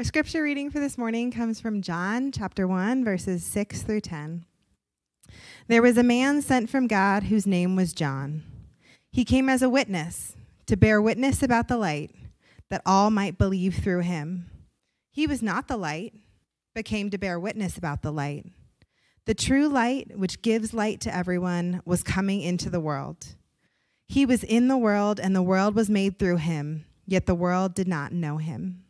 Our scripture reading for this morning comes from John chapter 1, verses 6 through 10. There was a man sent from God whose name was John. He came as a witness to bear witness about the light, that all might believe through him. He was not the light, but came to bear witness about the light. The true light, which gives light to everyone, was coming into the world. He was in the world, and the world was made through him, yet the world did not know him.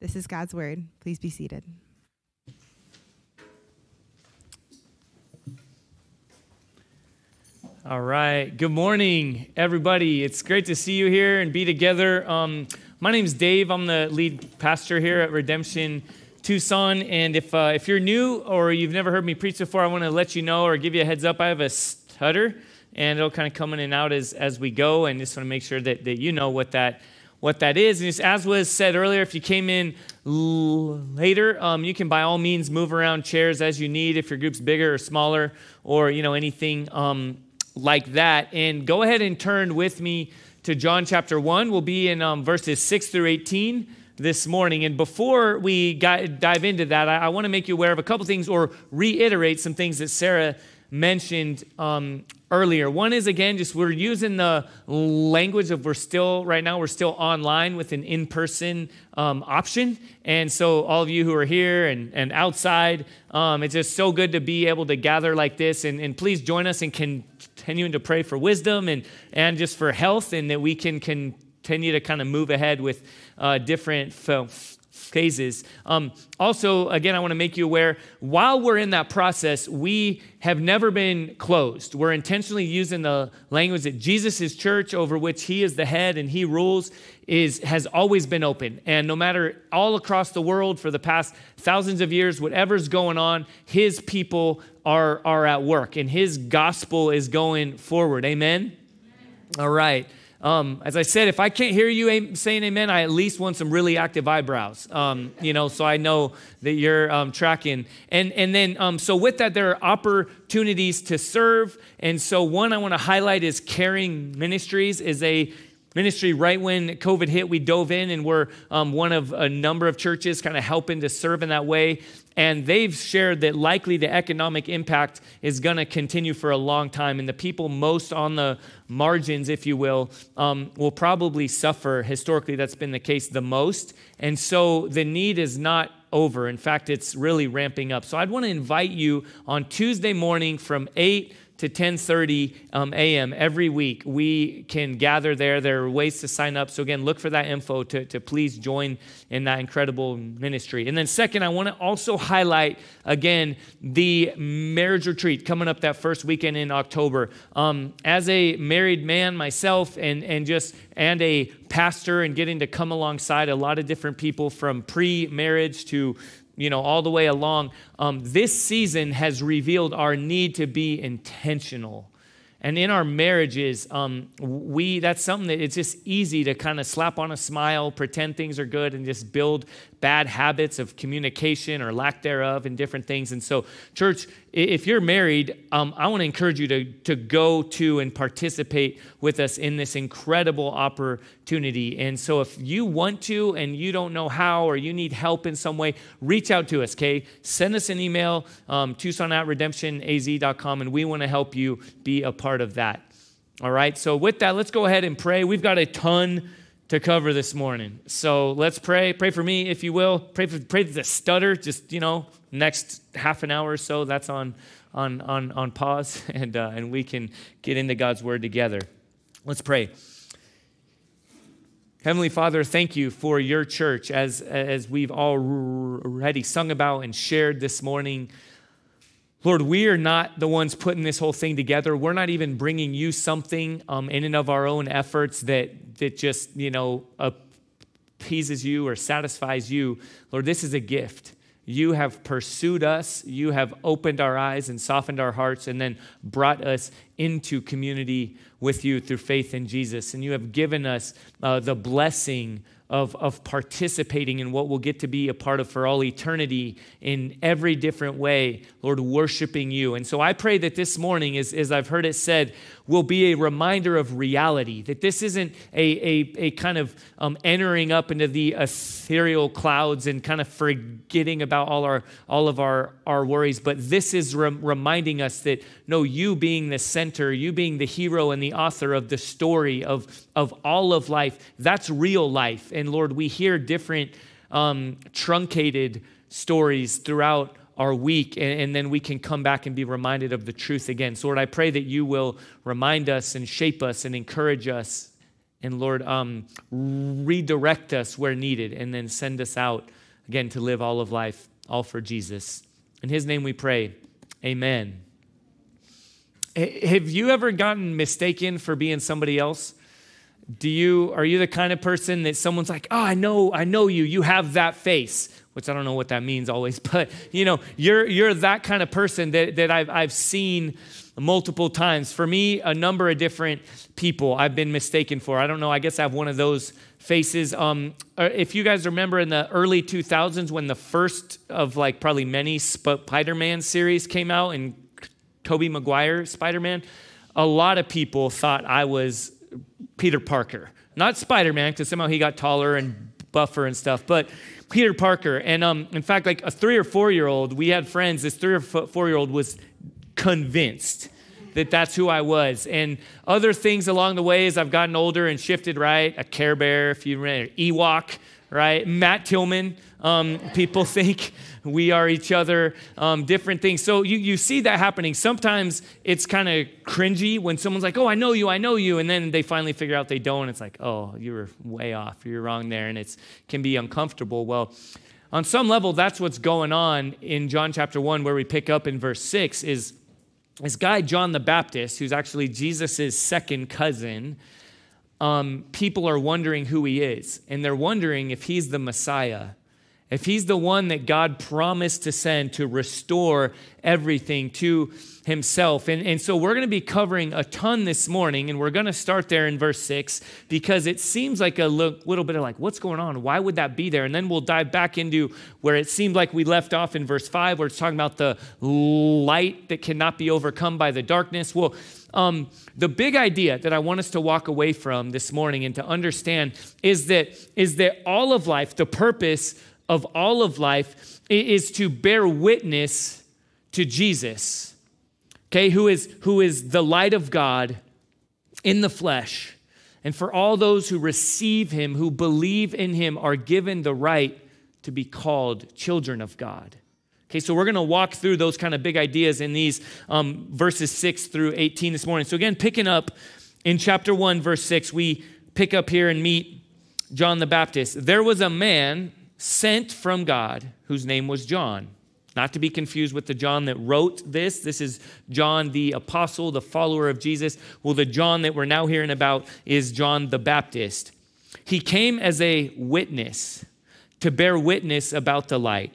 This is God's word. Please be seated. All right. Good morning, everybody. It's great to see you here and be together. Um, my name is Dave. I'm the lead pastor here at Redemption Tucson. And if, uh, if you're new or you've never heard me preach before, I want to let you know or give you a heads up. I have a stutter, and it'll kind of come in and out as, as we go. And just want to make sure that, that you know what that what that is. And as was said earlier, if you came in later, um, you can by all means move around chairs as you need if your group's bigger or smaller or you know anything um, like that. And go ahead and turn with me to John chapter 1. We'll be in um, verses 6 through 18 this morning. And before we dive into that, I, I want to make you aware of a couple things or reiterate some things that Sarah mentioned um, earlier. One is, again, just we're using the language of we're still, right now, we're still online with an in person um, option. And so, all of you who are here and, and outside, um, it's just so good to be able to gather like this. And, and please join us in continuing to pray for wisdom and, and just for health, and that we can continue to kind of move ahead with uh, different phases. Um, also, again, I want to make you aware while we're in that process, we have never been closed. We're intentionally using the language that Jesus' church, over which he is the head and he rules, is, has always been open. And no matter all across the world for the past thousands of years, whatever's going on, his people are, are at work and his gospel is going forward. Amen? Amen. All right. Um, as I said, if I can't hear you saying amen, I at least want some really active eyebrows, um, you know, so I know that you're um, tracking. And, and then, um, so with that, there are opportunities to serve. And so, one I want to highlight is Caring Ministries is a ministry right when covid hit we dove in and we're um, one of a number of churches kind of helping to serve in that way and they've shared that likely the economic impact is going to continue for a long time and the people most on the margins if you will um, will probably suffer. Historically that's been the case the most. And so the need is not over. In fact it's really ramping up. So i'd want to invite you on tuesday morning from 8 to 10:30 um, a.m. every week. We can gather there. There are ways to sign up. So again, look for that info to, to please join in that incredible ministry. And then second, I want to also highlight again the marriage retreat coming up that first weekend in October. Um, as a married man myself, and and just and a pastor, and getting to come alongside a lot of different people from pre-marriage to you know, all the way along, um, this season has revealed our need to be intentional. And in our marriages, um, we that's something that it's just easy to kind of slap on a smile, pretend things are good, and just build bad habits of communication or lack thereof and different things. And so, church, if you're married, um, I want to encourage you to, to go to and participate with us in this incredible opportunity. And so, if you want to and you don't know how or you need help in some way, reach out to us, okay? Send us an email, um, Tucson at redemptionaz.com, and we want to help you be a part of that. All right, so with that, let's go ahead and pray. We've got a ton to cover this morning. So let's pray. Pray for me, if you will. Pray for pray for the stutter. Just you know, next half an hour or so. That's on on on on pause, and uh, and we can get into God's word together. Let's pray. Heavenly Father, thank you for your church as as we've already sung about and shared this morning. Lord, we are not the ones putting this whole thing together. We're not even bringing you something um, in and of our own efforts that, that just, you know, appeases you or satisfies you. Lord, this is a gift. You have pursued us, you have opened our eyes and softened our hearts, and then brought us into community with you through faith in Jesus. And you have given us uh, the blessing of, of participating in what we'll get to be a part of for all eternity in every different way, Lord, worshiping you. And so I pray that this morning, as, as I've heard it said, will be a reminder of reality, that this isn't a, a, a kind of um, entering up into the ethereal clouds and kind of forgetting about all, our, all of our, our worries, but this is re- reminding us that no, you being the center, you being the hero and the author of the story of, of all of life, that's real life. And Lord, we hear different um, truncated stories throughout our week, and, and, then we can come back and be reminded of the truth again. So, Lord, I pray that you will remind us and shape us and encourage us, and Lord, um, redirect us where needed, and then send us out again to live all of life, all for Jesus. In His name we pray. Amen. Have you ever gotten mistaken for being somebody else? Do you are you the kind of person that someone's like, "Oh, I know, I know you. You have that face." Which I don't know what that means always, but you know, you're you're that kind of person that, that I've I've seen multiple times. For me, a number of different people I've been mistaken for. I don't know, I guess I have one of those faces. Um, uh, if you guys remember in the early 2000s when the first of like probably many Spider-Man series came out and Tobey Maguire Spider-Man, a lot of people thought I was Peter Parker. Not Spider-Man, because somehow he got taller and buffer and stuff, but Peter Parker. And um, in fact, like a three or four year old, we had friends, this three or four year old was convinced that that's who I was. And other things along the way as I've gotten older and shifted, right? A Care Bear, if you remember, Ewok, right? Matt Tillman. Um, people think we are each other, um, different things. So you, you see that happening. Sometimes it's kind of cringy when someone's like, oh, I know you, I know you. And then they finally figure out they don't. It's like, oh, you were way off. You're wrong there. And it can be uncomfortable. Well, on some level, that's what's going on in John chapter 1, where we pick up in verse 6 is this guy, John the Baptist, who's actually Jesus' second cousin. Um, people are wondering who he is, and they're wondering if he's the Messiah if he's the one that God promised to send to restore everything to himself. And, and so we're going to be covering a ton this morning, and we're going to start there in verse 6 because it seems like a little bit of like, what's going on? Why would that be there? And then we'll dive back into where it seemed like we left off in verse 5, where it's talking about the light that cannot be overcome by the darkness. Well, um, the big idea that I want us to walk away from this morning and to understand is that is that all of life, the purpose of all of life is to bear witness to Jesus, okay, who is, who is the light of God in the flesh. And for all those who receive him, who believe in him, are given the right to be called children of God. Okay, so we're going to walk through those kind of big ideas in these um, verses 6 through 18 this morning. So, again, picking up in chapter 1, verse 6, we pick up here and meet John the Baptist. There was a man sent from God, whose name was John. Not to be confused with the John that wrote this. This is John the apostle, the follower of Jesus. Well, the John that we're now hearing about is John the Baptist. He came as a witness to bear witness about the light,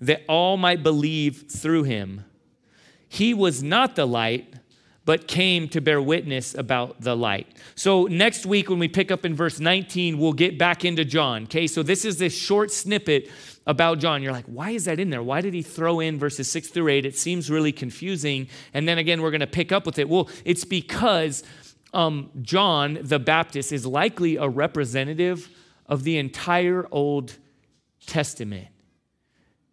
that all might believe through him. He was not the light, but came to bear witness about the light. So, next week, when we pick up in verse 19, we'll get back into John. Okay, so this is this short snippet about John. You're like, why is that in there? Why did he throw in verses 6 through 8? It seems really confusing. And then again, we're going to pick up with it. Well, it's because um, John the Baptist is likely a representative of the entire Old Testament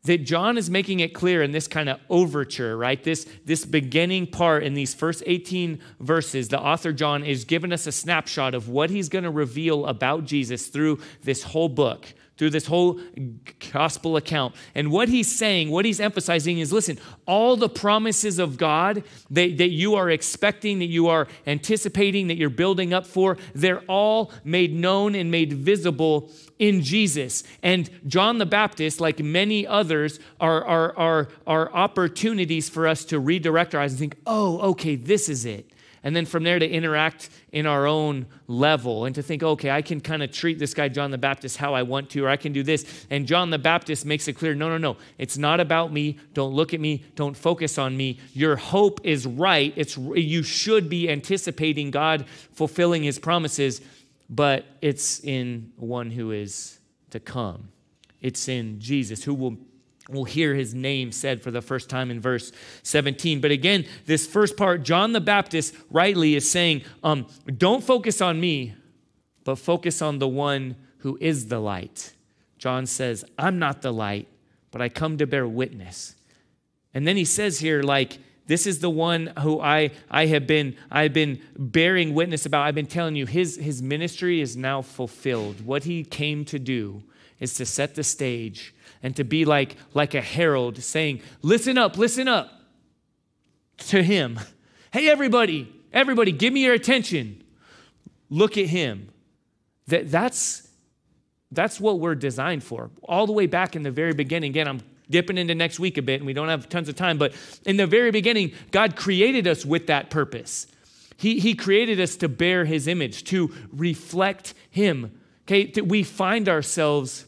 that John is making it clear in this kind of overture, right? This, this beginning part in these first 18 verses, the author John is giving us a snapshot of what he's going to reveal about Jesus through this whole book through this whole gospel account. And what he's saying, what he's emphasizing is listen, all the promises of God that, that you are expecting, that you are anticipating, that you're building up for, they're all made known and made visible in Jesus. And John the Baptist, like many others, are, are, are, are opportunities for us to redirect our eyes and think, oh, okay, this is it and then from there to interact in our own level and to think, okay, I can kind of treat this guy, John the Baptist, how I want to, or I can do this. And John the Baptist makes it clear no, no, no. It's not about me. Don't look at me. Don't focus on me. Your hope is right. It's, you should be anticipating God fulfilling his promises, but it's in one who is to come. It's in Jesus who will We'll hear his name said for the first time in verse 17. But again, this first part, John the Baptist rightly is saying, um, don't focus on me, but focus on the one who is the light. John says, I'm not the light, but I come to bear witness. And then he says here, like, this is the one who I, I have been I've been bearing witness about. I've been telling you his, his ministry is now fulfilled. What he came to do is to set the stage and to be like, like a herald saying, Listen up, listen up to him. Hey, everybody, everybody, give me your attention. Look at him. That, that's, that's what we're designed for. All the way back in the very beginning, again, I'm dipping into next week a bit and we don't have tons of time, but in the very beginning, God created us with that purpose. He, he created us to bear his image, to reflect him. Okay, we find ourselves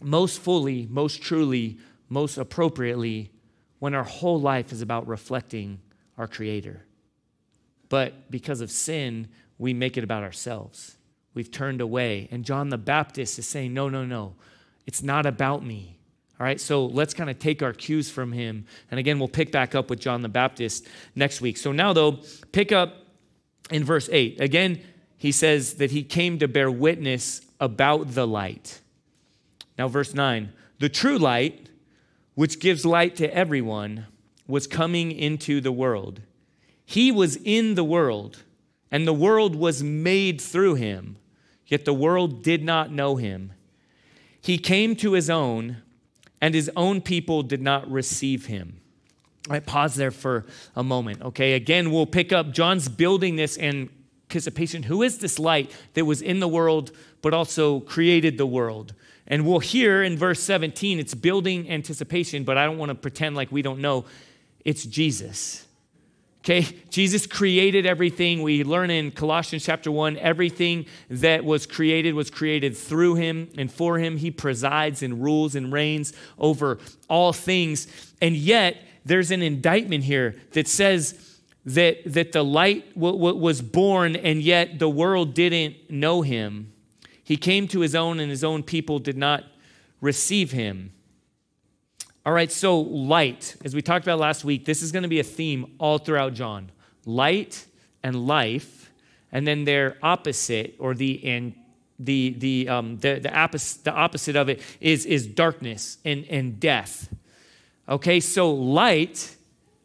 most fully, most truly, most appropriately when our whole life is about reflecting our Creator. But because of sin, we make it about ourselves. We've turned away. And John the Baptist is saying, no, no, no, it's not about me. All right, so let's kind of take our cues from him. And again, we'll pick back up with John the Baptist next week. So now, though, pick up in verse 8. Again, he says that he came to bear witness about the light. Now, verse 9 the true light, which gives light to everyone, was coming into the world. He was in the world, and the world was made through him, yet the world did not know him. He came to his own, and his own people did not receive him. Right, pause there for a moment. Okay, again, we'll pick up John's building this anticipation. Who is this light that was in the world, but also created the world? And we'll hear in verse 17, it's building anticipation, but I don't want to pretend like we don't know. It's Jesus. Okay, Jesus created everything. We learn in Colossians chapter 1 everything that was created was created through him and for him. He presides and rules and reigns over all things. And yet, there's an indictment here that says that, that the light was born and yet the world didn't know him. He came to his own, and his own people did not receive him. All right, so light, as we talked about last week, this is going to be a theme all throughout John light and life, and then their opposite, or the and the the um, the, the, opposite, the opposite of it is is darkness and and death. Okay, so light,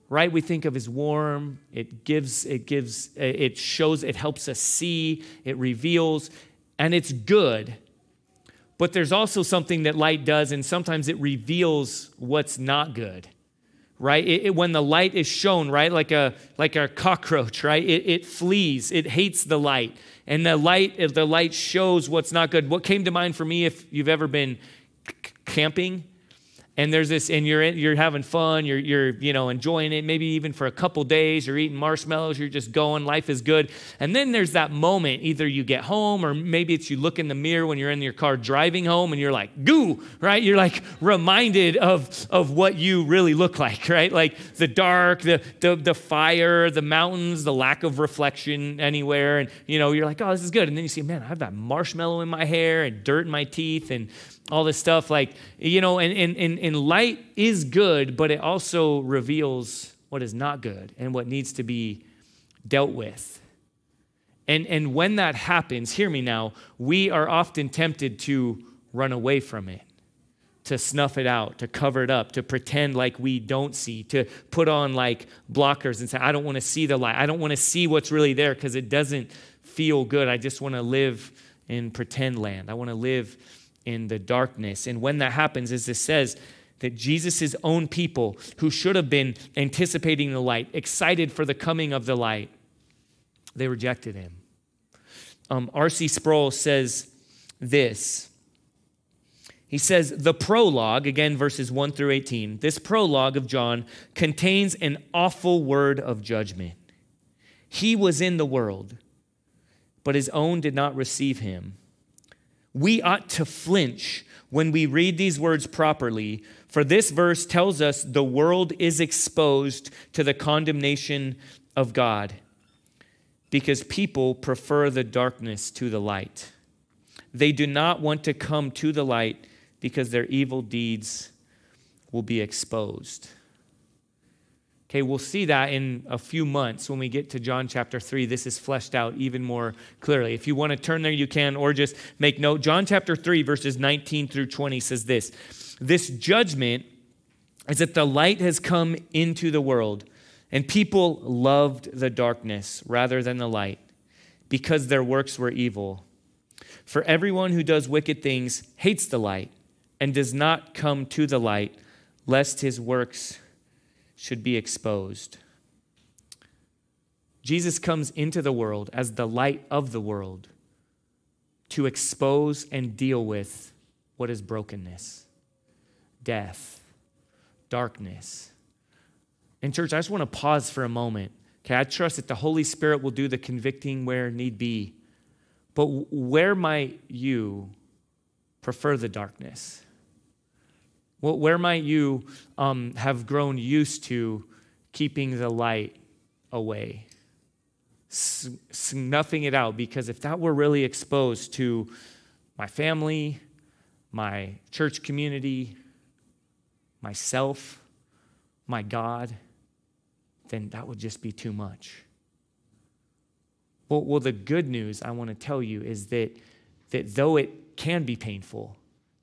right? We think of as warm. It gives it gives it shows it helps us see. It reveals and it's good. But there's also something that light does, and sometimes it reveals what's not good, right? It, it, when the light is shown, right, like a like a cockroach, right? It, it flees, it hates the light, and the light if the light shows what's not good. What came to mind for me, if you've ever been camping, and there's this and you're you're having fun you're you're you know enjoying it maybe even for a couple days you're eating marshmallows you're just going life is good. And then there's that moment either you get home or maybe it's you look in the mirror when you're in your car driving home and you're like goo right? You're like reminded of of what you really look like right? Like the dark the the, the fire the mountains the lack of reflection anywhere. And you know you're like oh this is good. And then you see man i have that marshmallow in my hair and dirt in my teeth and all this stuff like you know and, and, and, and light is good but it also reveals what is not good and what needs to be dealt with. And and when that happens hear me now we are often tempted to run away from it to snuff it out to cover it up to pretend like we don't see to put on like blockers and say i don't want to see the light. I don't want to see what's really there because it doesn't feel good. I just want to live in pretend land. I want to live in the darkness. And when that happens, as this says, that Jesus' own people, who should have been anticipating the light, excited for the coming of the light, they rejected him. Um, R.C. Sproul says this. He says, the prologue, again, verses 1 through 18, this prologue of John contains an awful word of judgment. He was in the world, but his own did not receive him. We ought to flinch when we read these words properly, for this verse tells us the world is exposed to the condemnation of God because people prefer the darkness to the light. They do not want to come to the light because their evil deeds will be exposed. Okay, we'll see that in a few months when we get to John chapter 3. This is fleshed out even more clearly. If you want to turn there, you can, or just make note. John chapter 3, verses 19 through 20 says this This judgment is that the light has come into the world, and people loved the darkness rather than the light because their works were evil. For everyone who does wicked things hates the light and does not come to the light, lest his works should be exposed. Jesus comes into the world as the light of the world to expose and deal with what is brokenness, death, darkness. And, church, I just want to pause for a moment. Okay, I trust that the Holy Spirit will do the convicting where need be. But where might you prefer the darkness? Well, where might you um, have grown used to keeping the light away? snuffing it out because if that were really exposed to my family, my church community, myself, my God, then that would just be too much. Well, well the good news I want to tell you is that, that though it can be painful,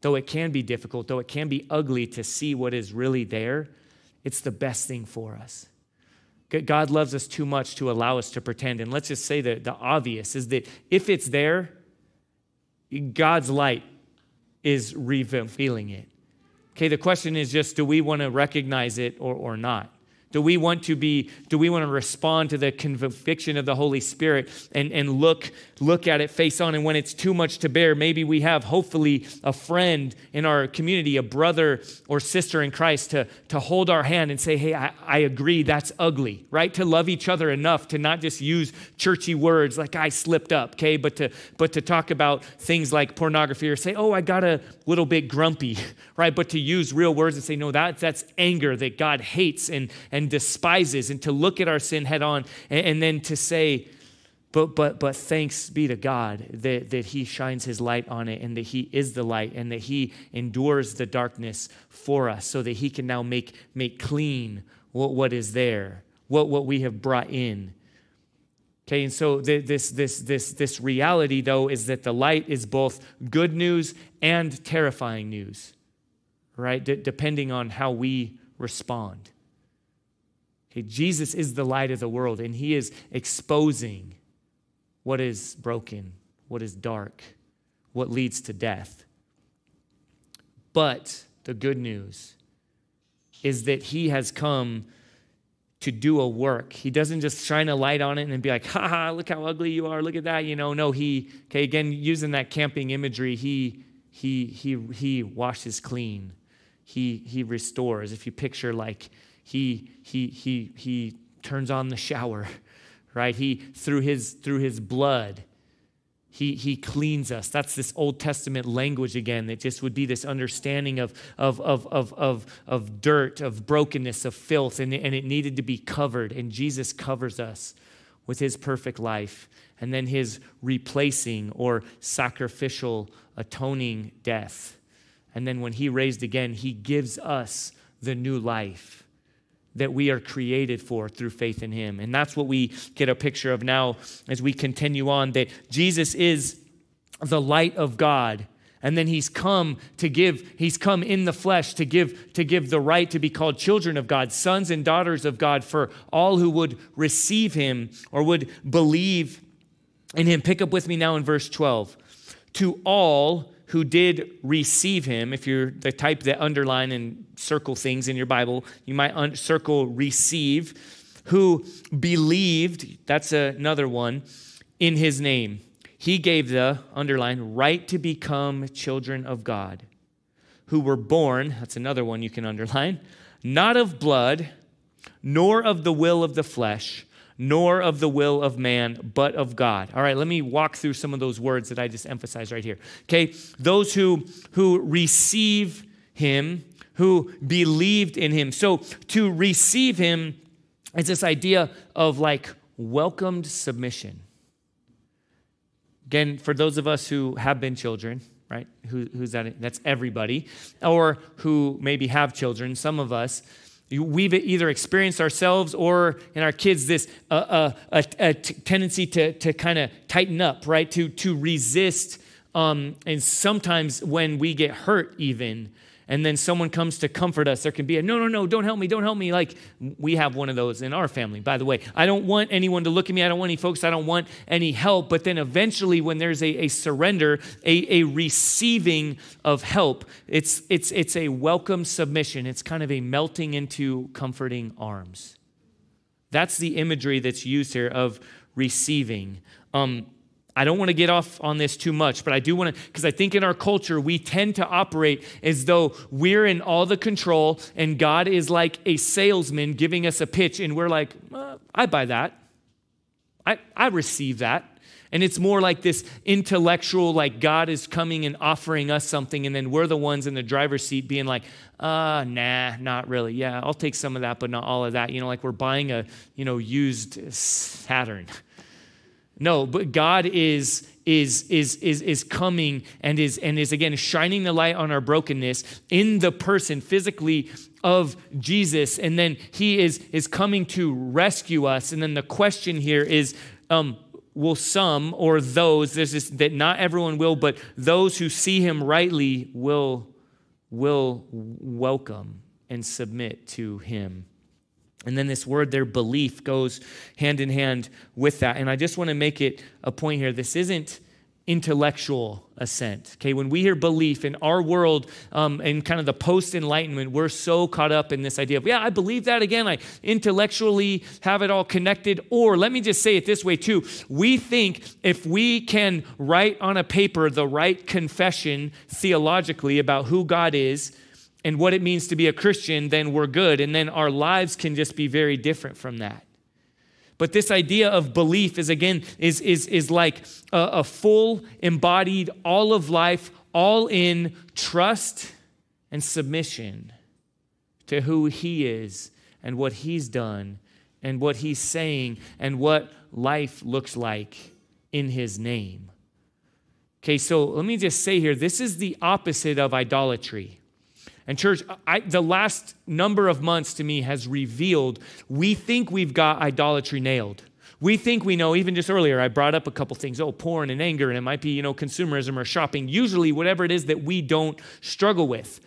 Though it can be difficult, though it can be ugly to see what is really there, it's the best thing for us. God loves us too much to allow us to pretend. And let's just say that the obvious is that if it's there, God's light is revealing it. Okay, the question is just do we want to recognize it or, or not? Do we want to be, do we want to respond to the conviction of the Holy Spirit and, and look, look at it face on? And when it's too much to bear, maybe we have hopefully a friend in our community, a brother or sister in Christ to, to hold our hand and say, hey, I, I agree, that's ugly, right? To love each other enough to not just use churchy words like I slipped up, okay, but to but to talk about things like pornography or say, oh, I got a little bit grumpy, right? But to use real words and say, no, that, that's anger that God hates and, and and despises, and to look at our sin head on, and, and then to say, but, but, but thanks be to God that, that He shines His light on it and that He is the light and that He endures the darkness for us so that He can now make, make clean what, what is there, what, what we have brought in. Okay, and so this, this, this, this reality, though, is that the light is both good news and terrifying news, right? D- depending on how we respond. Okay, Jesus is the light of the world, and he is exposing what is broken, what is dark, what leads to death. But the good news is that he has come to do a work. He doesn't just shine a light on it and be like, ha ha, look how ugly you are, look at that. You know, no, he, okay, again, using that camping imagery, he he he he washes clean. He he restores. If you picture like he, he, he, he turns on the shower, right? He, through his, through his blood, he, he cleans us. That's this Old Testament language again that just would be this understanding of, of, of, of, of, of dirt, of brokenness, of filth, and, and it needed to be covered. And Jesus covers us with his perfect life and then his replacing or sacrificial atoning death. And then when he raised again, he gives us the new life that we are created for through faith in him. And that's what we get a picture of now as we continue on that Jesus is the light of God. And then he's come to give, he's come in the flesh to give, to give the right to be called children of God, sons and daughters of God for all who would receive him or would believe in him. Pick up with me now in verse 12. To all who did receive him, if you're the type that underline and circle things in your Bible, you might un- circle receive, who believed, that's another one, in his name. He gave the, underline, right to become children of God, who were born, that's another one you can underline, not of blood, nor of the will of the flesh nor of the will of man, but of God. All right, let me walk through some of those words that I just emphasized right here. Okay, those who who receive him, who believed in him. So to receive him is this idea of like welcomed submission. Again, for those of us who have been children, right? Who, who's that? That's everybody. Or who maybe have children, some of us. We've either experienced ourselves or in our kids this uh, uh, a, a t- tendency to, to kind of tighten up, right? To, to resist. Um, and sometimes when we get hurt, even, and then someone comes to comfort us, there can be a no, no, no, don't help me, don't help me. Like we have one of those in our family, by the way. I don't want anyone to look at me. I don't want any folks. I don't want any help. But then eventually, when there's a, a surrender, a, a receiving of help, it's, it's, it's a welcome submission. It's kind of a melting into comforting arms. That's the imagery that's used here of receiving. Um, I don't want to get off on this too much, but I do want to, because I think in our culture, we tend to operate as though we're in all the control and God is like a salesman giving us a pitch, and we're like, uh, I buy that. I, I receive that. And it's more like this intellectual, like God is coming and offering us something, and then we're the ones in the driver's seat being like, uh, nah, not really. Yeah, I'll take some of that, but not all of that. You know, like we're buying a, you know, used Saturn. No, but God is is is is is coming and is and is again shining the light on our brokenness in the person physically of Jesus. And then he is is coming to rescue us. And then the question here is um will some or those there's this that not everyone will but those who see him rightly will will welcome and submit to him and then this word, their belief, goes hand in hand with that. And I just want to make it a point here. This isn't intellectual assent. Okay, when we hear belief in our world, um, in kind of the post enlightenment, we're so caught up in this idea of, yeah, I believe that again. I intellectually have it all connected. Or let me just say it this way too we think if we can write on a paper the right confession theologically about who God is, and what it means to be a Christian, then we're good. And then our lives can just be very different from that. But this idea of belief is again, is, is, is like a, a full, embodied, all of life, all in trust and submission to who He is and what He's done and what He's saying and what life looks like in His name. Okay, so let me just say here this is the opposite of idolatry. And, church, I, the last number of months to me has revealed we think we've got idolatry nailed. We think we know, even just earlier, I brought up a couple things, oh, porn and anger, and it might be, you know, consumerism or shopping, usually whatever it is that we don't struggle with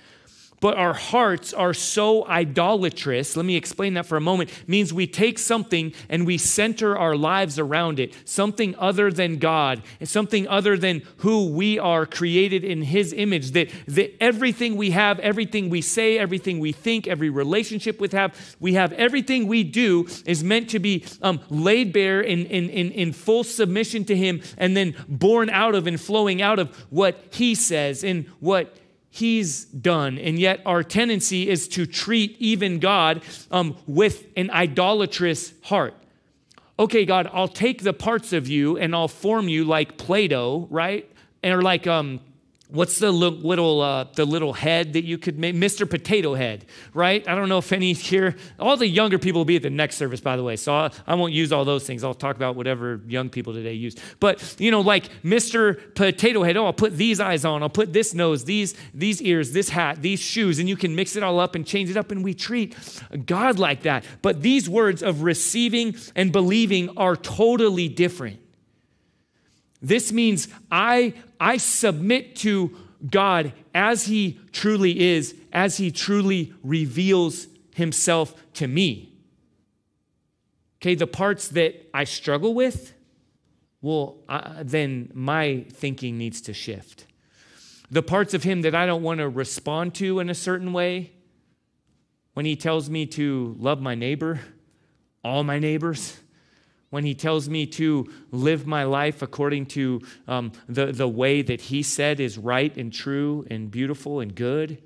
but our hearts are so idolatrous. Let me explain that for a moment. Means we take something and we center our lives around it, something other than God, something other than who we are created in His image. That, that everything we have, everything we say, everything we think, every relationship we have, we have everything we do is meant to be um, laid bare in, in, in, in full submission to Him and then born out of and flowing out of what He says and what he's done. And yet, our tendency is to treat even God um, with an idolatrous heart. Okay, God, I'll take the parts of you and I'll form you like Play Doh, right? Or like, um, What's the little uh, the little head that you could make? Mr. Potato Head, right? I don't know if any here. All the younger people will be at the next service, by the way. So I, I won't use all those things. I'll talk about whatever young people today use. But you know, like Mr. Potato Head. Oh, I'll put these eyes on. I'll put this nose, these these ears, this hat, these shoes, and you can mix it all up and change it up. And we treat God like that. But these words of receiving and believing are totally different. This means I, I submit to God as He truly is, as He truly reveals Himself to me. Okay, the parts that I struggle with, well, uh, then my thinking needs to shift. The parts of Him that I don't want to respond to in a certain way, when He tells me to love my neighbor, all my neighbors, when he tells me to live my life according to um, the, the way that he said is right and true and beautiful and good.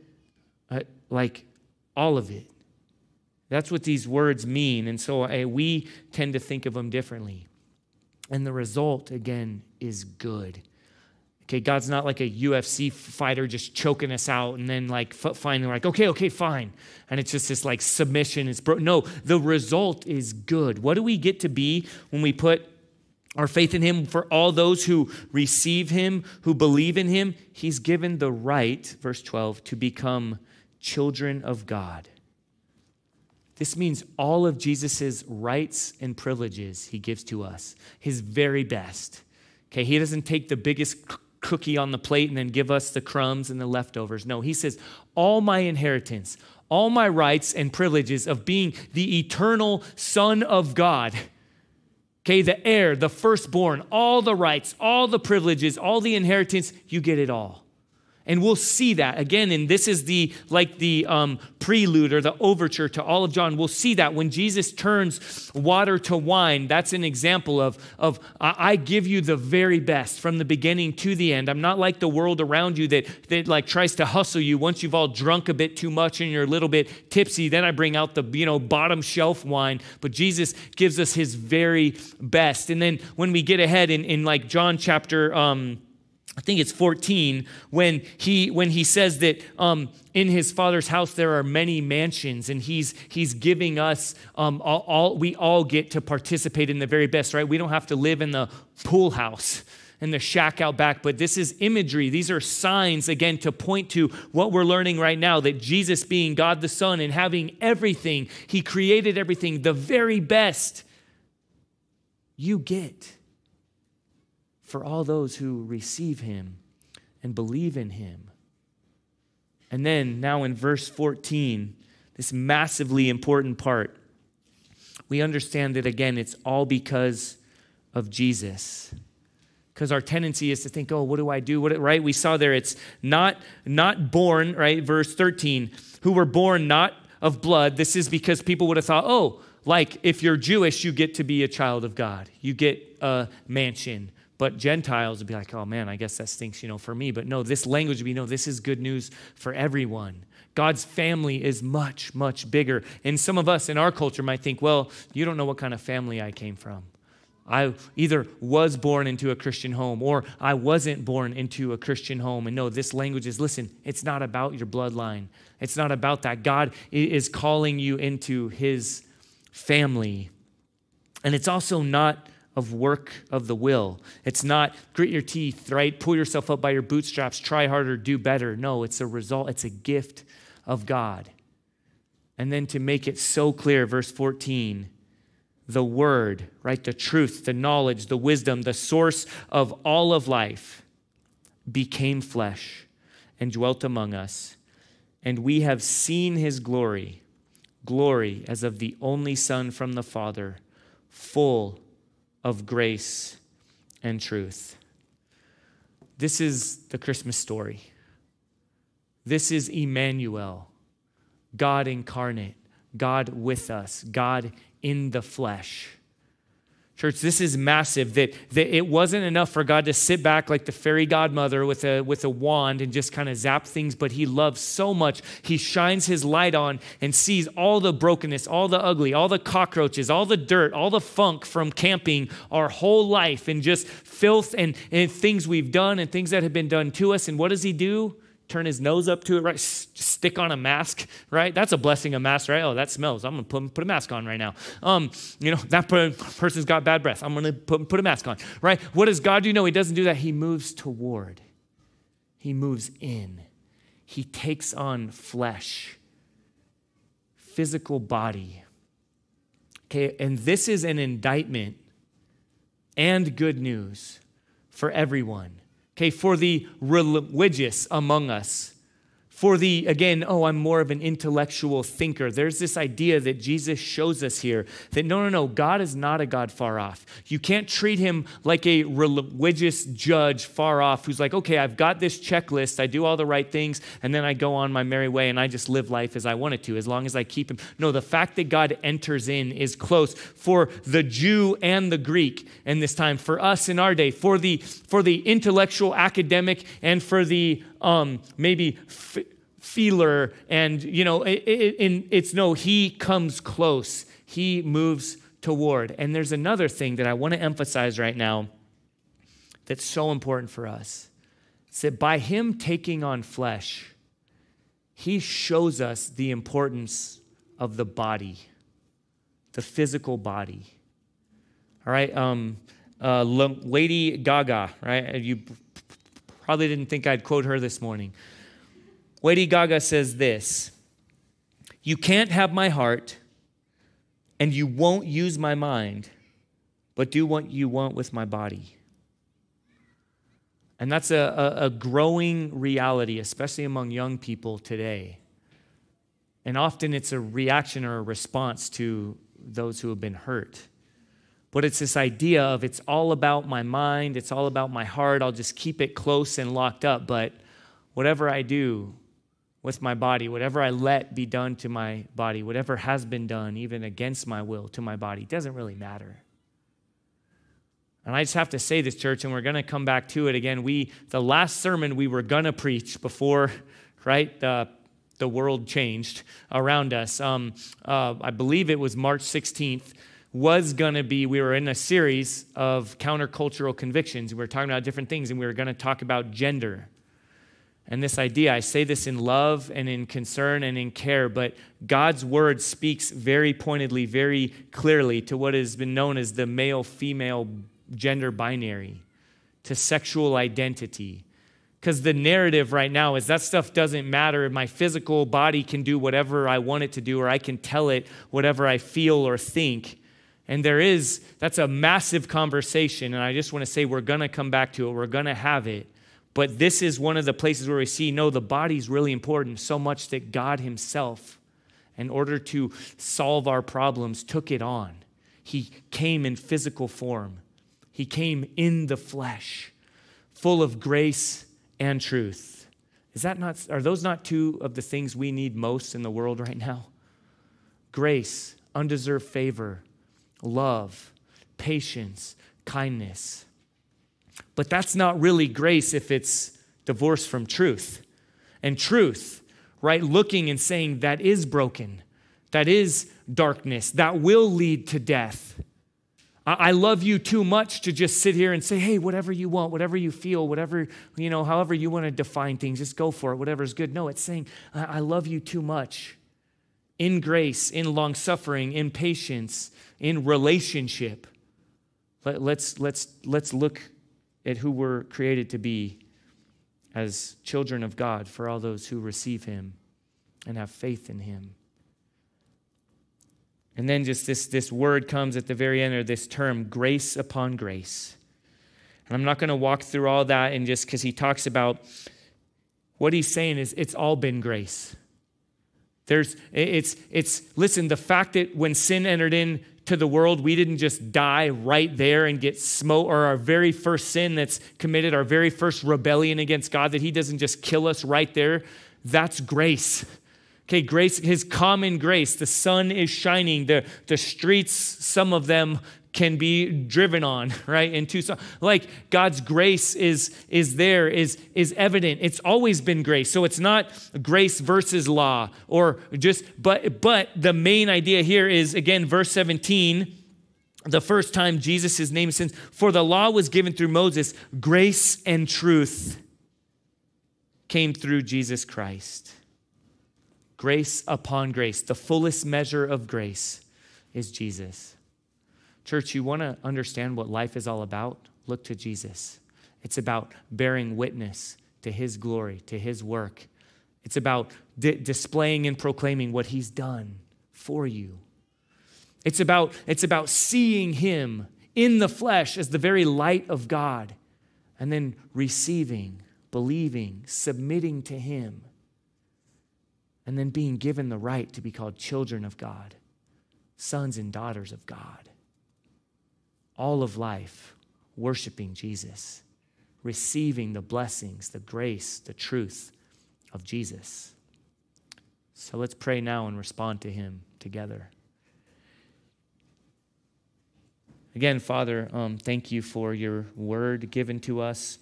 Uh, like all of it. That's what these words mean. And so uh, we tend to think of them differently. And the result, again, is good. Okay, God's not like a UFC fighter just choking us out and then like finally like, okay, okay, fine. And it's just this like submission. is bro- no, the result is good. What do we get to be when we put our faith in him for all those who receive him, who believe in him, he's given the right, verse 12, to become children of God. This means all of Jesus' rights and privileges he gives to us, his very best. Okay, he doesn't take the biggest cookie on the plate and then give us the crumbs and the leftovers. No, he says, all my inheritance, all my rights and privileges of being the eternal Son of God Okay, the heir, the firstborn, all the rights, all the privileges, all the inheritance, you get it all. And we'll see that again. And this is the like the um, prelude or the overture to all of John. We'll see that when Jesus turns water to wine, that's an example of, of I give you the very best from the beginning to the end. I'm not like the world around you that, that like tries to hustle you once you've all drunk a bit too much and you're a little bit tipsy. Then I bring out the you know bottom shelf wine. But Jesus gives us his very best. And then when we get ahead in, in like John chapter um, I think it's 14 when he when he says that um, in his father's house there are many mansions and he's he's giving us um, all, all, we all get to participate in the very best right? We don't have to live in the pool house and the shack out back but this is imagery. These are signs again to point to what we're learning right now that Jesus being God the Son and having everything he created everything the very best you get for all those who receive him and believe in him. And then, now in verse 14, this massively important part, we understand that again, it's all because of Jesus. Because our tendency is to think, oh, what do I do? What, right? We saw there it's not, not born, right? Verse 13, who were born not of blood. This is because people would have thought, oh, like if you're Jewish, you get to be a child of God. You get a mansion. But Gentiles would be like, oh man, I guess that stinks, you know, for me. But no, this language would be, no, this is good news for everyone. God's family is much, much bigger. And some of us in our culture might think, well, you don't know what kind of family I came from. I either was born into a Christian home or I wasn't born into a Christian home. And no, this language is listen, it's not about your bloodline. It's not about that. God is calling you into his family. And it's also not of work of the will. It's not grit your teeth, right? Pull yourself up by your bootstraps, try harder, do better. No, it's a result, it's a gift of God. And then to make it so clear, verse 14, the word, right? The truth, the knowledge, the wisdom, the source of all of life became flesh and dwelt among us. And we have seen his glory, glory as of the only Son from the Father, full of grace and truth. This is the Christmas story. This is Emmanuel, God incarnate, God with us, God in the flesh. Church, this is massive that, that it wasn't enough for God to sit back like the fairy godmother with a, with a wand and just kind of zap things, but He loves so much. He shines His light on and sees all the brokenness, all the ugly, all the cockroaches, all the dirt, all the funk from camping our whole life and just filth and, and things we've done and things that have been done to us. And what does He do? Turn his nose up to it, right? Stick on a mask, right? That's a blessing, a mask, right? Oh, that smells. I'm gonna put, put a mask on right now. Um, you know, that person's got bad breath. I'm gonna put, put a mask on, right? What does God do? No, he doesn't do that. He moves toward, he moves in, he takes on flesh, physical body. Okay, and this is an indictment and good news for everyone okay, for the religious among us for the, again, oh, I'm more of an intellectual thinker. There's this idea that Jesus shows us here that no, no, no, God is not a God far off. You can't treat him like a religious judge far off who's like, okay, I've got this checklist, I do all the right things, and then I go on my merry way and I just live life as I want it to, as long as I keep him. No, the fact that God enters in is close for the Jew and the Greek in this time, for us in our day, for the, for the intellectual academic and for the um, maybe f- feeler, and you know, it, it, it's no, he comes close. He moves toward. And there's another thing that I want to emphasize right now that's so important for us. It's that by him taking on flesh, he shows us the importance of the body, the physical body. All right. Um, uh, Lady Gaga, right? You probably didn't think I'd quote her this morning. Lady Gaga says this You can't have my heart, and you won't use my mind, but do what you want with my body. And that's a, a, a growing reality, especially among young people today. And often it's a reaction or a response to those who have been hurt. But it's this idea of it's all about my mind, it's all about my heart. I'll just keep it close and locked up. But whatever I do with my body, whatever I let be done to my body, whatever has been done, even against my will to my body, doesn't really matter. And I just have to say this, church, and we're going to come back to it again. We, the last sermon we were going to preach before, right, the the world changed around us. Um, uh, I believe it was March 16th, was going to be, we were in a series of countercultural convictions. We were talking about different things, and we were going to talk about gender. And this idea, I say this in love and in concern and in care, but God's word speaks very pointedly, very clearly to what has been known as the male female gender binary, to sexual identity because the narrative right now is that stuff doesn't matter. My physical body can do whatever I want it to do, or I can tell it whatever I feel or think. And there is, that's a massive conversation. And I just want to say we're going to come back to it, we're going to have it. But this is one of the places where we see no, the body's really important, so much that God Himself, in order to solve our problems, took it on. He came in physical form, He came in the flesh, full of grace and truth. Is that not, are those not two of the things we need most in the world right now? Grace, undeserved favor, love, patience, kindness. But that's not really grace if it's divorced from truth. And truth, right, looking and saying that is broken, that is darkness, that will lead to death. I love you too much to just sit here and say, hey, whatever you want, whatever you feel, whatever, you know, however you want to define things, just go for it, whatever's good. No, it's saying, I love you too much in grace, in long suffering, in patience, in relationship. Let, let's, let's, let's look at who we're created to be as children of God for all those who receive Him and have faith in Him. And then just this, this word comes at the very end, or this term, grace upon grace. And I'm not going to walk through all that and just because he talks about what he's saying is it's all been grace. There's it's it's listen, the fact that when sin entered into the world, we didn't just die right there and get smote, or our very first sin that's committed, our very first rebellion against God, that he doesn't just kill us right there. That's grace. Okay, grace, his common grace. The sun is shining. The, the streets, some of them can be driven on, right? In Tucson. Like God's grace is, is there, is, is evident. It's always been grace. So it's not grace versus law or just, but but the main idea here is again, verse 17 the first time Jesus' name is for the law was given through Moses, grace and truth came through Jesus Christ. Grace upon grace. The fullest measure of grace is Jesus. Church, you want to understand what life is all about? Look to Jesus. It's about bearing witness to his glory, to his work. It's about di- displaying and proclaiming what he's done for you. It's about, it's about seeing him in the flesh as the very light of God and then receiving, believing, submitting to him and then being given the right to be called children of God, sons and daughters of God. All of life worshiping Jesus, receiving the blessings, the grace, the truth of Jesus. So let's pray now and respond to him together. Again, Father, um, thank you for your word given to us.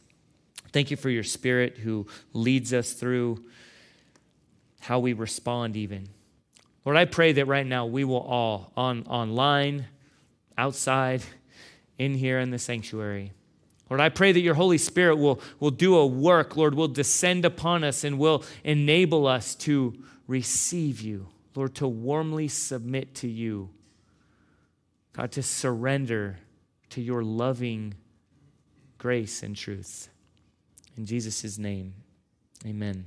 Thank you for your spirit who leads us through how we respond, even. Lord, I pray that right now we will all, on online, outside, in here in the sanctuary, Lord, I pray that your Holy Spirit will, will do a work, Lord, will descend upon us and will enable us to receive you, Lord, to warmly submit to you, God, to surrender to your loving grace and truth. In Jesus' name, amen.